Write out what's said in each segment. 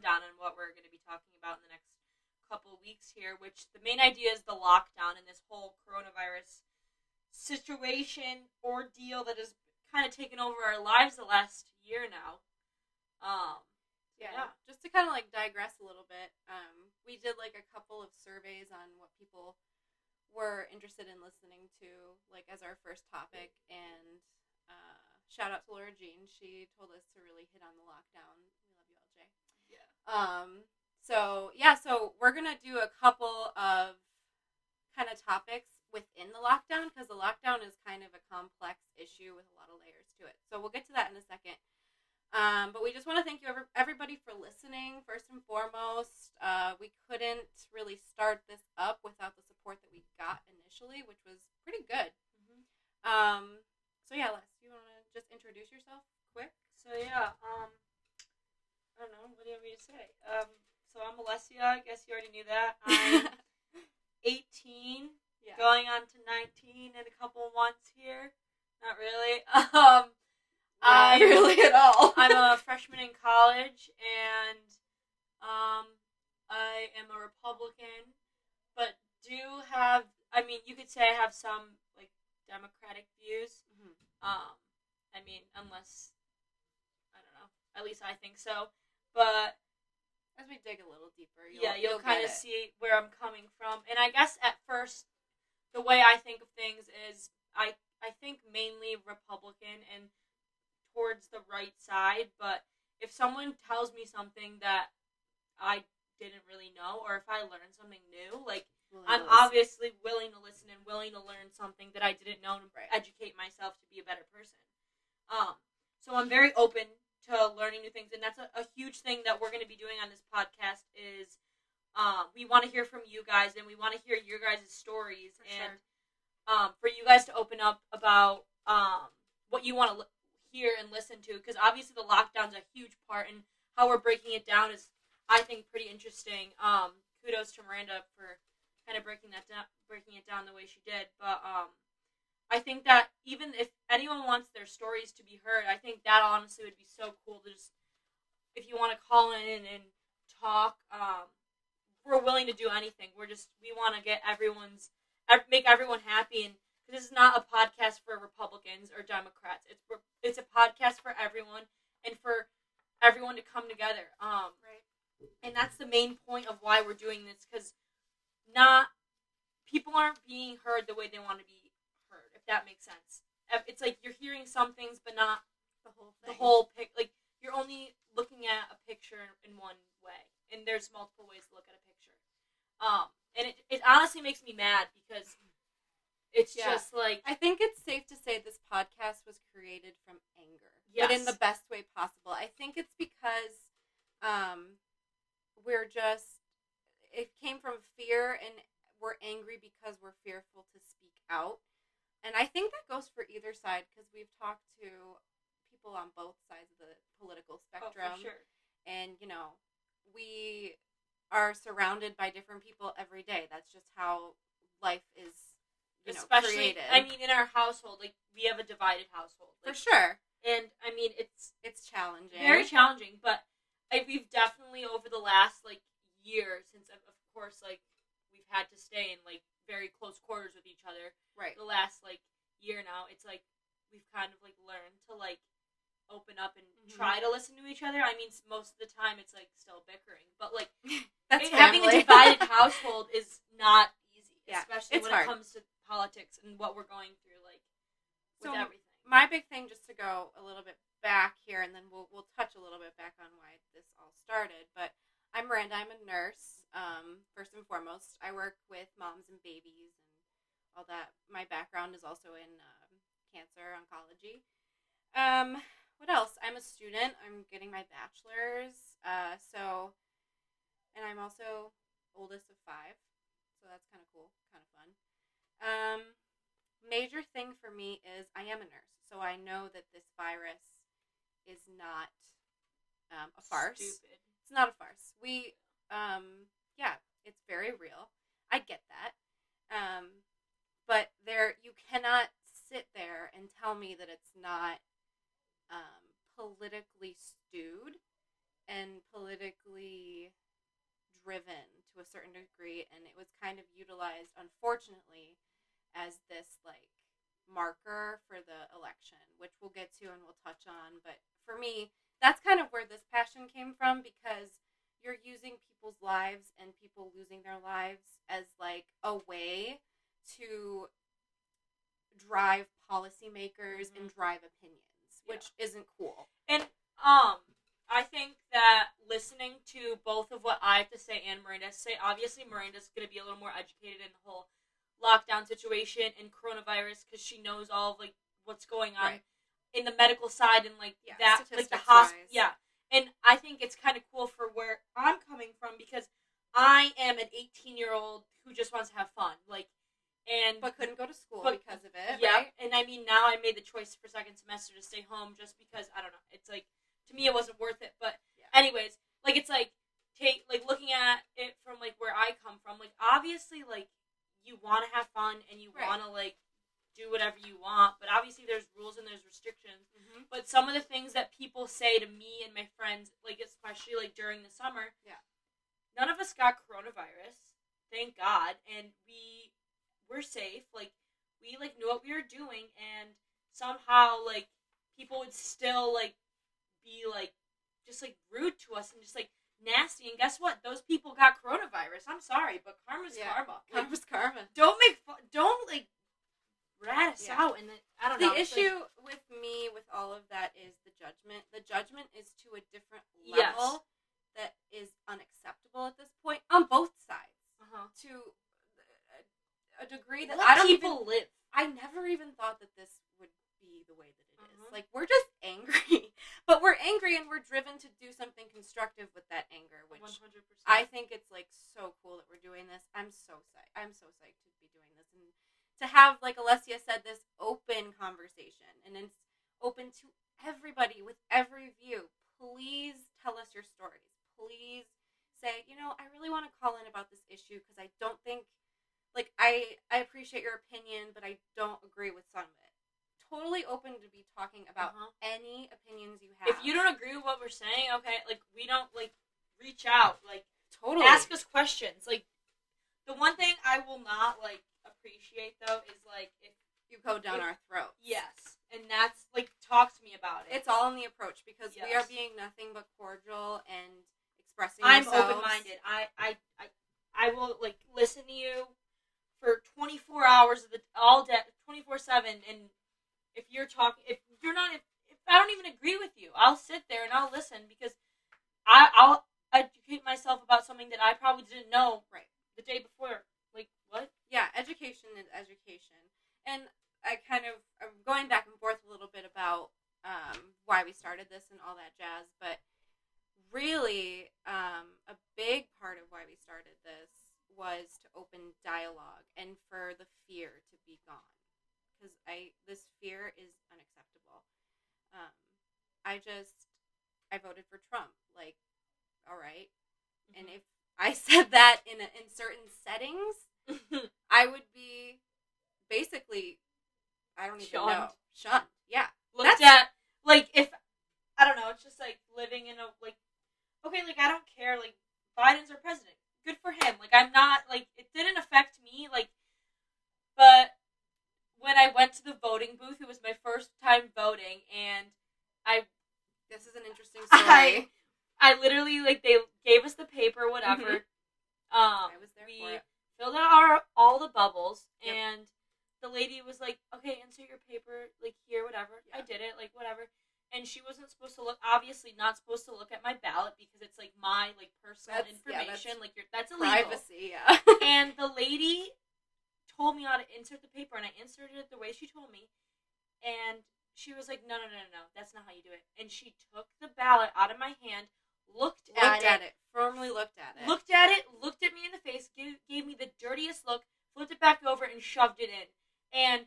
rundown on what we're gonna be talking about in the next couple weeks here. Which the main idea is the lockdown and this whole coronavirus situation ordeal that has kind of taken over our lives the last year now. Um, Yeah. Yeah. Just to kind of like digress a little bit, um, we did like a couple of surveys on what people were interested in listening to, like as our first topic. And uh, shout out to Laura Jean. She told us to really hit on the lockdown. We love you, LJ. Yeah. Um, so yeah, so we're gonna do a couple of kind of topics within the lockdown because the lockdown is kind of a complex issue with a lot of layers to it. So we'll get to that in a second. Um, but we just want to thank you ever- everybody for listening. First and foremost, uh, we couldn't really start this up without the support that we got initially, which was pretty good. Um, so yeah, Les, you want to just introduce yourself quick? So yeah, um, I don't know. What do you want me to say? Um, so I'm Alessia. I guess you already knew that. I'm 18, yeah. going on to 19 in a couple months here. Not really. Um, Not I really at all. I'm a freshman in college, and um, I am a Republican, but do have. I mean, you could say I have some like Democratic views. Mhm. Um, I mean, unless I don't know. At least I think so. But As we dig a little deeper, you'll, yeah, you'll, kind of see where I'm coming from. And I guess at first, the way I think of things is I I think mainly Republican and towards the right side. But if someone tells me something that I didn't really know, or if I learn something new, like Willing I'm obviously willing to listen and willing to learn something that I didn't know and Right. educate myself to be a better person. Um, so I'm very open to learning new things, and that's a, a huge thing that we're going to be doing on this podcast. Is um, we want to hear from you guys, and we want to hear your guys' stories, For and sure. um, for you guys to open up about um, what you want to li- hear and listen to, because obviously the lockdown's a huge part, and how we're breaking it down is, I think, pretty interesting. Um, kudos to Miranda for kind of breaking that down, breaking it down the way she did. But um, I think that even if anyone wants their stories to be heard, I think that honestly would be so cool to just if you want to call in and talk. Um, we're willing to do anything. We're just we want to get everyone's make everyone happy, and this is not a podcast for Republicans or Democrats. It's for, it's a podcast for everyone and for everyone to come together. Um, Right. and that's the main point of why we're doing this because not people aren't being heard the way they want to be that makes sense it's like you're hearing some things but not The whole the whole pic like you're only looking at a picture in one way and there's multiple ways to look at a picture um and it, it honestly makes me mad because it's Yeah. just like I think it's safe to say this podcast was created from anger, but in the best way possible. I think it's because um, we're just it came from fear, and we're angry because we're fearful to speak out. And I think that goes for either side because we've talked to people on both sides of the political oh, spectrum, for sure and you know, we are surrounded by different people every day. That's just how life is. You know, especially created. i mean in our household like we have a divided household for sure. and i mean it's It's challenging. very challenging but I, we've definitely over the last like year since of of course like we've had to stay in like very close quarters with each other right. the last like year now it's like we've kind of like learned to like open up and Mhm. try to listen to each other i mean most of the time it's like still bickering but like That's it- having a divided household is not easy Yeah, especially when hard. it comes to politics and what we're going through like with So, everything My big thing, just to go a little bit back here, and then we'll we'll touch a little bit back on why this all started. But I'm Miranda. I'm a nurse. Um, first and foremost, I work with moms and babies and all that. My background is also in um, cancer oncology. Um, what else? I'm a student. I'm getting my bachelor's. Uh, so, and I'm also oldest of five, so that's kind of cool, kind of fun. Um, major thing for me is I am a nurse, so I know that this virus is not um, a farce. Stupid. It's not a farce. We, um, yeah, it's very real. I get that. Um, but there, you cannot sit there and tell me that it's not um, politically stewed and politically driven to a certain degree, and it was kind of utilized, unfortunately, as this like marker for the election, which we'll get to and we'll touch on. But for me, that's kind of where this passion came from because you're using people's lives and people losing their lives as like a way to drive policymakers and Mhm. drive opinions, which isn't cool. And um, I think that listening to both of what I have to say and Miranda has to say, obviously Miranda's going to be a little more educated in the whole lockdown situation and coronavirus because she knows all of like what's going on Right. In the medical side and like Yeah, that, like the hospital. Yeah, and I think it's kind of cool for where I'm coming from because I am an 18 year old who just wants to have fun, like, and But couldn't go to school But- because of it. yeah, right? and I mean now I made the choice for second semester to stay home just because I don't know. It's like to me it wasn't worth it. But Yeah. anyways, like it's like take like looking at it from like where I come from. Like obviously like you want to have fun and you Right. want to like do whatever you want, but obviously there's rules and there's restrictions. Mhm. But some of the things that people say to me and my friends, like especially like during the summer, Yeah. none of us got coronavirus, thank God, and we were safe. Like we like knew what we were doing, and somehow like people would still like be like just like rude to us and just like nasty. And guess what? Those people got coronavirus. I'm sorry, but karma's Yeah. karma. Like, Karma's karma. don't make fun. Don't like rat us Yeah. out. And then, I don't the know. like- issue with me with all of that is the judgment. The judgment is to a different Yes. level that is unacceptable at this point on both sides. uh-huh. To a, a degree that Let I don't people even. live. I never even thought that this would be the way that it is. Mhm. Like we're just angry, but we're angry and we're driven to do something constructive with that anger, which One hundred percent. I think it's like so cool that we're doing this. I'm so psyched. I'm so psyched to be doing this and to have, like Alessia said, this open conversation and it's open to everybody with every view. Please tell us your stories. Please say, you know, I really want to call in about this issue because I don't think, like, I I appreciate your opinion, but I don't agree with some of it. Totally open to be talking about Uh-huh. any opinions you have. If you don't agree with what we're saying, okay, like we don't like reach out, like totally ask us questions. Like the one thing I will not like appreciate though is like if you go down if- our throat. yes, and that's like talk to me about it. It's all in the approach because we are being nothing but cordial and expressing. I'm open minded. I, I I I will like listen to you for 24 hours of the all day, 24 seven. And if you're talking, if you're not, if, if I don't even agree with you, I'll sit there and I'll listen because I I'll educate myself about something that I probably didn't know Right. the day before. Like what? Yeah, education is education, and I kind of I'm going back and forth a little bit about um, why we started this and all that jazz, but really, um, a big part of why we started this was to open dialogue and for the fear to be gone because I this fear is unacceptable. Um, I just I voted for Trump. Like, all right, and Mm-hmm. if I said that in a, in certain settings, I would be basically I don't even know Shunned. shunned. Yeah, looked That's- at like if I don't know, it's just like living in a like okay, like I don't care, like Biden's our president. Good for him. Like I'm not like it didn't affect me, like but when I went to the voting booth, it was my first time voting and I this is an interesting story. I I literally like they gave us the paper, whatever. Um Mm-hmm. I was there we filled out our all the bubbles Yep. and the lady was like okay insert your paper like here whatever i did it like whatever and she wasn't supposed to look obviously not supposed to look at my ballot because it's like my like personal That's- yeah, information that's like you're that's illegal Privacy. Yeah. and the lady told me how to insert the paper and i inserted it the way she told me and she was like no no no no no that's not how you do it and she took the ballot out of my hand looked, looked at, at it. Firmly looked at it. looked at it, looked at me in the face, gave, gave me the dirtiest look, flipped it back over, and shoved it in, and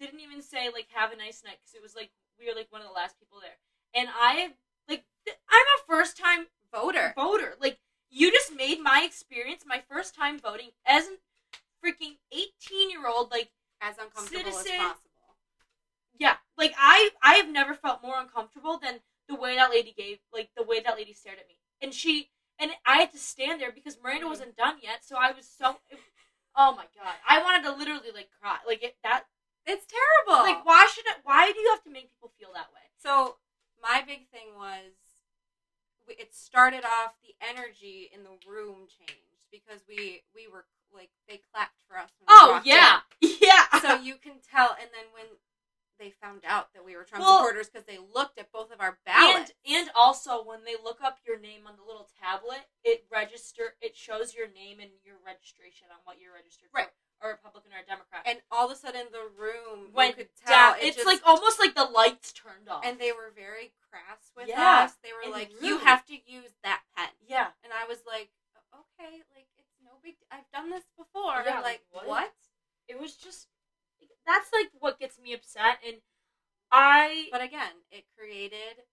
didn't even say like "Have a nice night" because it was like we were like one of the last people there, and I like th- I'm a first time Voter. voter. Like you just made my experience, my first time voting as a freaking 18 year old. Like As uncomfortable as Citizen- possible. yeah, like I I have never felt more uncomfortable than the way that lady gave like the way that lady stared at me, and she and I had to stand there because Miranda Mhm. wasn't done yet, so I was so. Oh my god! I wanted to literally like cry. Like it, that. It's terrible. Like why should it? Why do you have to make people feel that way? So my big thing was, it started off the energy in the room changed because we we were like they clapped for us. When Oh yeah, yeah. So you can tell, and then when they found out that we were Trump Well- supporters because they looked at both of our ballots. And and also when they look up your name on the little tablet, it register it shows your name and your registration on what you're registered Right. for, a Republican or a Democrat. and all of a sudden the room went you could tell down. it It's just- like almost like the lights turned off. and they were very crass with Yeah, us. They were and like, "You rude. have to use that pen," yeah, and I was like, "Okay, like it's no big. I've done this before. Yeah, like like, what? what? it was just that's like what gets me upset. And I But again, it created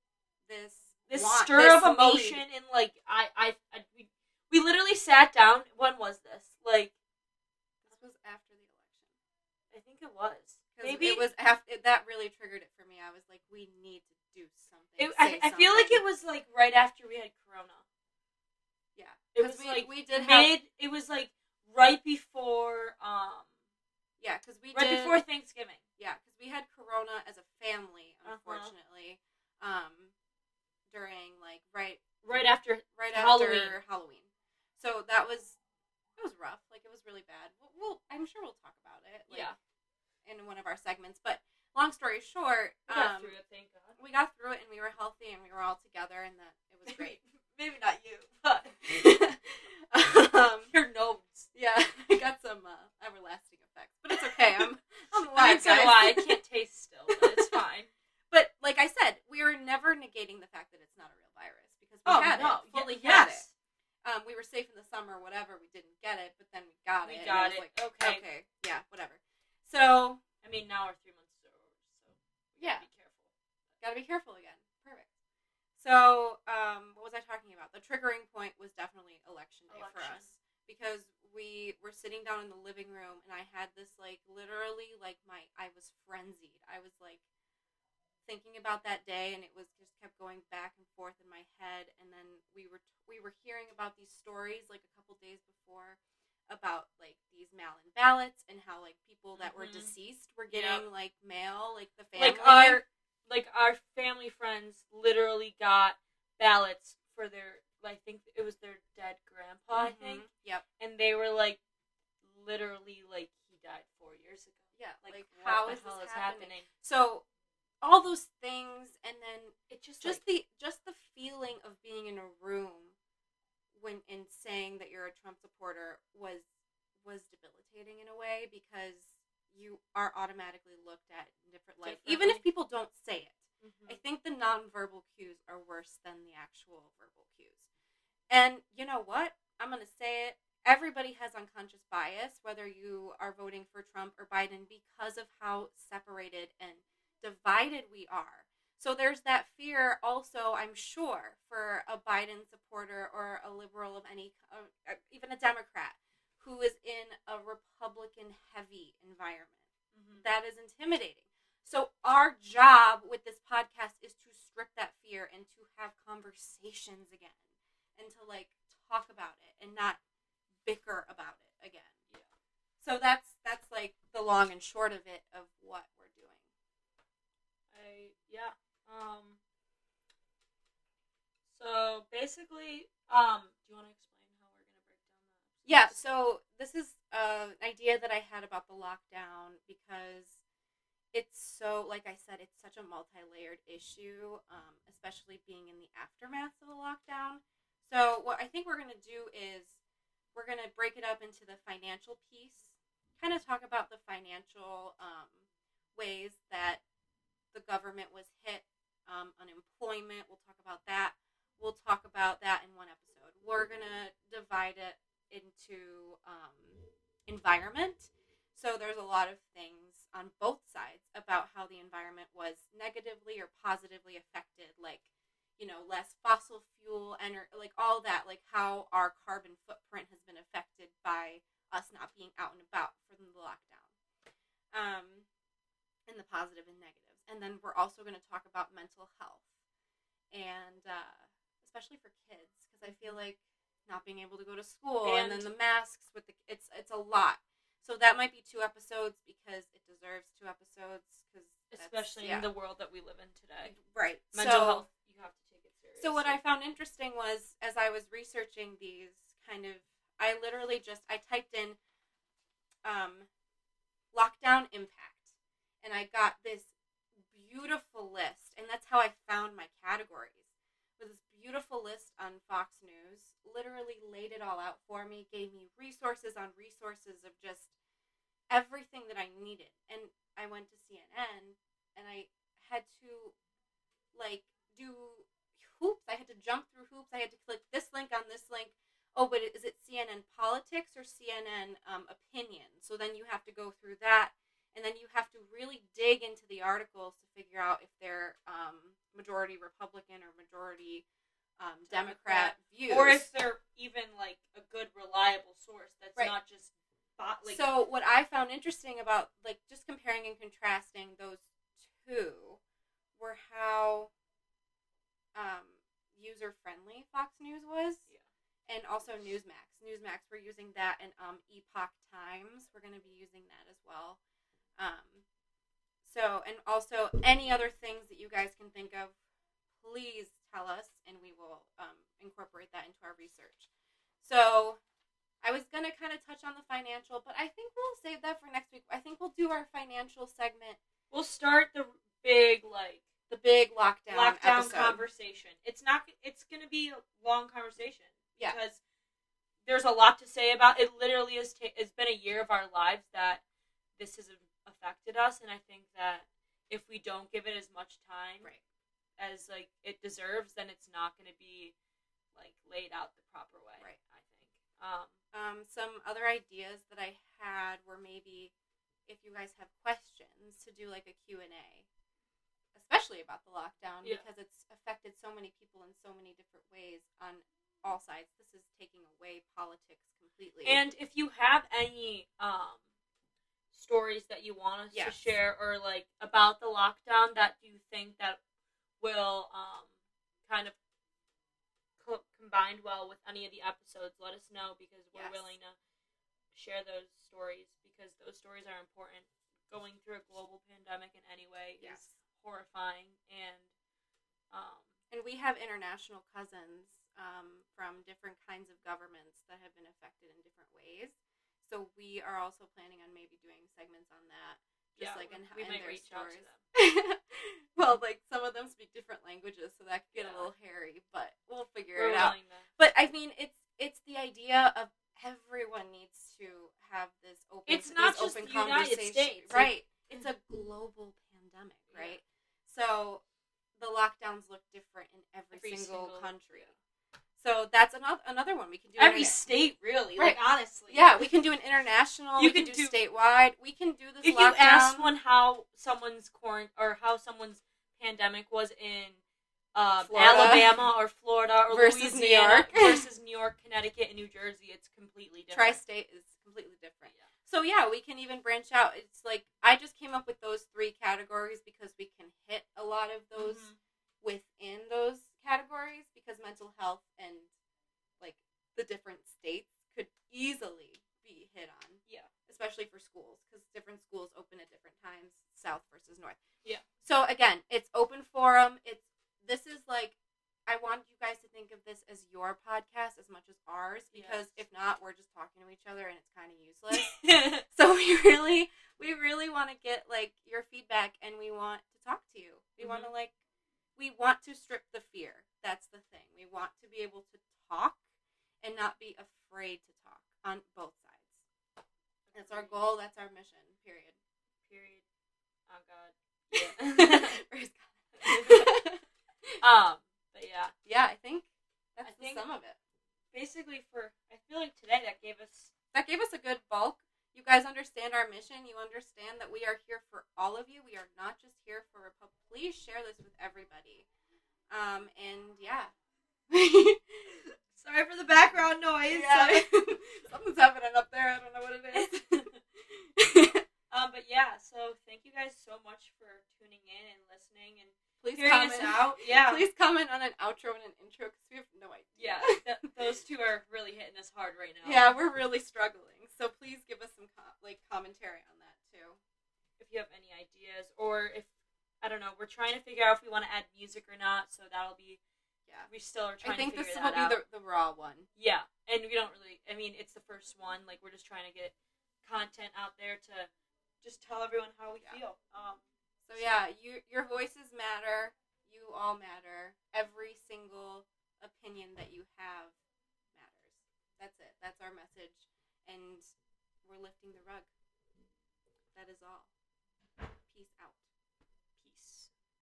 this this want- stir this of need. emotion and like I I, I we, we literally sat down. When was this? Like This was after the election. I think it was 'Cause maybe it was after that really triggered it for me. I was like, we need to do something. It, say I, I feel like something. it was like right after we had Corona. yeah. It 'Cause was we, like we did have mid. It was like right before um yeah because we right did before Thanksgiving. yeah because we had Corona as a family Uh-huh. unfortunately um during like right Right after right Halloween. after Halloween. So that was it was rough. Like it was really bad. We'll, we'll I'm sure we'll talk about it. Like, yeah, In one of our segments, but long story short, we got um, through it. Thank God. we got through it and we were healthy and we were all together and that it was great. Maybe not you, but um, your nose. yeah, I got some uh, everlasting effects, but it's okay. I'm I'm I alive, so do guys. I. I can't taste still, but it's fine. But like I said, we were never negating the fact that it's not a real virus because we had it, fully had it. yes. um, we were safe in the summer, whatever. We didn't get it, but then we got We it. and got was it. Like, Okay. okay, yeah, whatever. So I mean, now we're three months over, so yeah, be careful. gotta be careful again. Perfect. So um, what was I talking about? The triggering point was definitely election day for us because we were sitting down in the living room and I had this like literally like my I was frenzied. I was like thinking about that day and it was just kept going back and forth in my head and then we were we were hearing about these stories like a couple days before about like these mail-in ballots and how like people that were Mhm. deceased were Yep. getting like mail like the family Like our, like our family friends literally got ballots for their. I think it was their dead grandpa. I Mhm. think, Yep. and they were like, literally, like he died four years ago. Yeah. Like, Like, how the is hell this is happening? So all those things and then It just, just like, the just the feeling of being in a room when and saying that you're a Trump supporter was was debilitating in a way because you are automatically looked at in different light even if people don't say it mhm. I think the nonverbal cues are worse than the actual verbal cues. And you know what? I'm going to say it. Everybody has unconscious bias, whether you are voting for Trump or Biden, because of how separated and divided we are. So there's that fear also, I'm sure, for a Biden supporter or a liberal of any, uh, even a Democrat who is in a Republican heavy environment Mhm. that is intimidating. So our job with this podcast is to strip that fear and to have conversations again and to like talk about it and not bicker about it again. Yeah. So that's that's like the long and short of it of what we're doing. I yeah. Um. So basically, um, do you want to explain how we're gonna break down the? Yeah, so this is uh, an idea that I had about the lockdown because it's so, like I said, it's such a multi layered issue, um, especially being in the aftermath of the lockdown. So, what I think we're going to do is we're going to break it up into the financial piece, kind of talk about the financial um, ways that the government was hit, um, unemployment, we'll talk about that. We'll talk about that in one episode. We're going to divide it into um, environment. So there's a lot of things on both sides about how the environment was negatively or positively affected, like you know less fossil fuel and like all that, like how our carbon footprint has been affected by us not being out and about from the lockdown, um, and the positive and negatives. And then we're also going to talk about mental health, and uh, especially for kids, because I feel like not being able to go to school and, And- then the masks with the it's it's a lot. So that might be two episodes because it deserves two episodes because especially in the world that we live in today. right Mental so, health, you have to take it seriously. So what I found interesting was as I was researching these kind of I literally just I typed in um lockdown impact and I got this beautiful list and that's how I found my categories. With this beautiful list on Fox News, literally laid it all out for me, gave me resources on resources of just everything that I needed. And I went to CNN and I had to like do hoops. I had to jump through hoops. I had to click this link on this link. Oh, but is it CNN politics or CNN um, opinion? So then you have to go through that, and then you have to really dig into the articles to figure out if they're um, majority Republican or majority um, Democrat, views. or if they're even like a good, reliable source that's Right. not just bot like so what I found interesting about like just comparing and contrasting those two were how user friendly Fox News was. Yeah. And also Newsmax. Newsmax, we're using that, and um, Epoch Times, we're going to be using that as well. Um, so, and also any other things that you guys can think of, please tell us, and we will um, incorporate that into our research. So, I was going to kind of touch on the financial, but I think we'll save that for next week. I think we'll do our financial segment, we'll start the big like big lockdown, lockdown episode. conversation. It's not. It's going to be a long conversation. Yeah. Because there's a lot to say about it. Literally, has ta- it's been a year of our lives that this has affected us, and I think that if we don't give it as much time Right. as like it deserves, then it's not going to be like laid out the proper way. Right. I think. Um. um, some other ideas that I had were maybe if you guys have questions to do like a Q&A especially about the lockdown Yeah. because it's affected so many people in so many different ways on all sides. This is taking away politics completely. And if you have any um stories that you want us to share or like about the lockdown that you think that will um kind of co- combined well with any of the episodes, let us know because we're Yes. willing to share those stories because those stories are important. Going through a global pandemic in any way is Yes. Horrifying and um and we have international cousins um, from different kinds of governments that have been affected in different ways. So we are also planning on maybe doing segments on that, just yeah, like in, we in might their reach out to stories. them. well, like some of them speak different languages, so that could get Yeah. a little hairy, but we'll figure We're it out. to But I mean, it's it's the idea of everyone needs to have this open. It's not just open the United conversation- States, right? It's a global pandemic, right? So the lockdowns look different in every, Every single, single- country. So that's another another one we can do. every state really Right. like honestly yeah, we can do an international. You we can, can do, statewide. We can do this. if you ask someone how someone's quarant or how someone's pandemic was in uh, Alabama or Florida or Versus New York. versus New York, Connecticut, and New Jersey, it's completely different. tri-state is completely different. Yeah. So yeah, we can even branch out. It's like I just came up with those three categories because we can hit a lot of those Mhm. within those categories because mental health and like the different states could easily be hit on. Yeah. Especially for schools because different schools open at different times, south versus north. Yeah. So again, it's open forum. It's this is like I want you guys to think of this as your podcast as much as ours because Yes. if not, we're just talking to each other and it's kind of useless. so we really, we really want to get like your feedback and we want to talk to you. We want to Mm-hmm. like, we want to strip the fear. That's the thing. We want to be able to talk and not be afraid to talk on both sides. That's our goal. That's our mission. Period. Period. Oh God. Praise God. um. Yeah, yeah, I think that's I think- sum of it. basically for I feel like today that gave us That gave us a good bulk. you guys understand our mission. You understand that we are here for all of you. We are not just here for Republic. Please share this with everybody. Um, and yeah. Sorry for the background noise. yeah. Something's happening up there. I don't know what it is. um, but yeah, so thank you guys so much for tuning in and listening and Please hearing comment. out. Yeah. Please comment on an outro and an intro because we have no idea. Yeah, th- those two are really hitting us hard right now. Yeah, we're really struggling. So please give us some com- like commentary on that too. If you have any ideas, or if I don't know, we're trying to figure out if we want to add music or not. So that'll be. Yeah. We still are trying. I think to this will be the, the raw one. Yeah, and we don't really. I mean, it's the first one. Like we're just trying to get content out there to just tell everyone how we Yeah. feel. Um, So yeah, you, your voices matter. You all matter. Every single opinion that you have matters. That's it. That's our message. And we're lifting the rug. That is all. Peace out.